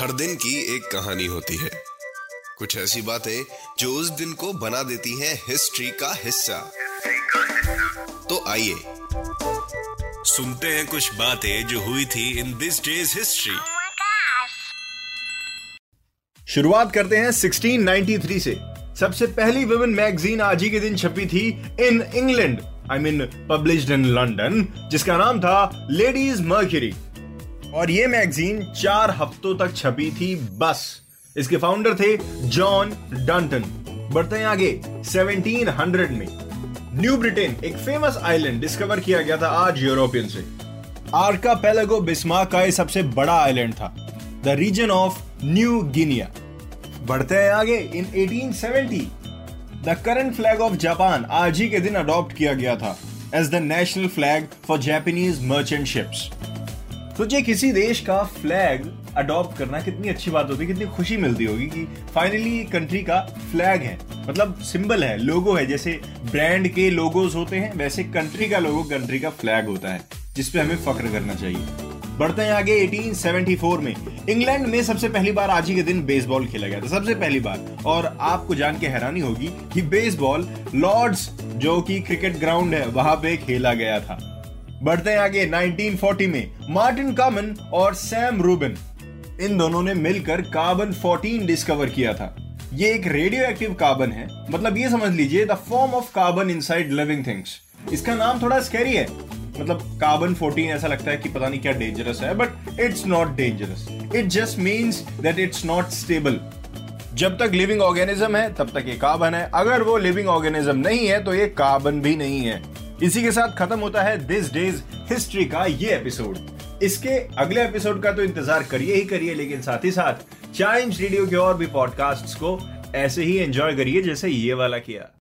हर दिन की एक कहानी होती है। कुछ ऐसी बातें जो उस दिन को बना देती हैं हिस्ट्री का हिस्सा। तो आइए सुनते हैं कुछ बातें जो हुई थी इन दिस डेज़ हिस्ट्री. शुरुआत करते हैं 1693 से। सबसे पहली विमेन मैगजीन आज ही के दिन छपी थी in England I mean published in London जिसका नाम था लेडीज़ मर्क्यूरी और ये मैगजीन चार हफ्तों तक छपी थी, बस। इसके फाउंडर थे जॉन डंटन बढ़ते हैं आगे 1700 में। न्यू ब्रिटेन एक फ़ेमस आइलैंड डिस्कवर किया गया था आज यूरोपियन से। आर्का पेलागो बिस्मार्क का ये सबसे बड़ा आइलैंड था the region of New Guinea बढ़ते हैं आगे in 1870 the current flag of Japan आज ही के दिन अडॉप्ट किया गया था as the national flag for Japanese merchant ships सोचिए किसी देश का फ्लैग अडॉप्ट करना कितनी अच्छी बात होती है, कितनी खुशी मिलती होगी कि फाइनली कंट्री का फ्लैग है। मतलब सिंबल है लोगो है, जैसे ब्रांड के लोगोस होते हैं, वैसे कंट्री का लोगो कंट्री का फ्लैग होता है, जिसपे हमें फख्र करना चाहिए। बढ़ते हैं आगे 1874 में। इंग्लैंड में सबसे पहली बार आज ही के दिन बेसबॉल खेला गया था, सबसे पहली बार। और आपको जान के हैरानी होगी कि बेसबॉल लॉर्ड्स जो कि क्रिकेट ग्राउंड है, वहाँ पे खेला गया था। बढ़ते हैं आगे 1940 में मार्टिन कामन और सैम रूबिन। इन दोनों ने मिलकर कार्बन 14 डिस्कवर किया था। ये एक रेडियो एक्टिव कार्बन है। मतलब ये समझ लीजिए the form of carbon inside living things इसका नाम थोड़ा स्कैरी है। मतलब कार्बन 14 ऐसा लगता है कि पता नहीं क्या डेंजरस है but it's not dangerous it just means that it's not stable जब तक लिविंग ऑर्गेनिज्म है, तब तक ये कार्बन है। अगर वो लिविंग ऑर्गेनिज्म नहीं है तो ये कार्बन भी नहीं है। इसी के साथ खत्म होता है दिस डेज़ हिस्ट्री का ये एपिसोड इसके अगले एपिसोड का तो इंतज़ार करिए ही करिए, लेकिन साथ ही साथ चाइम्स रेडियो के और भी पॉडकास्ट को ऐसे ही एंजॉय करिए जैसे ये वाला किया।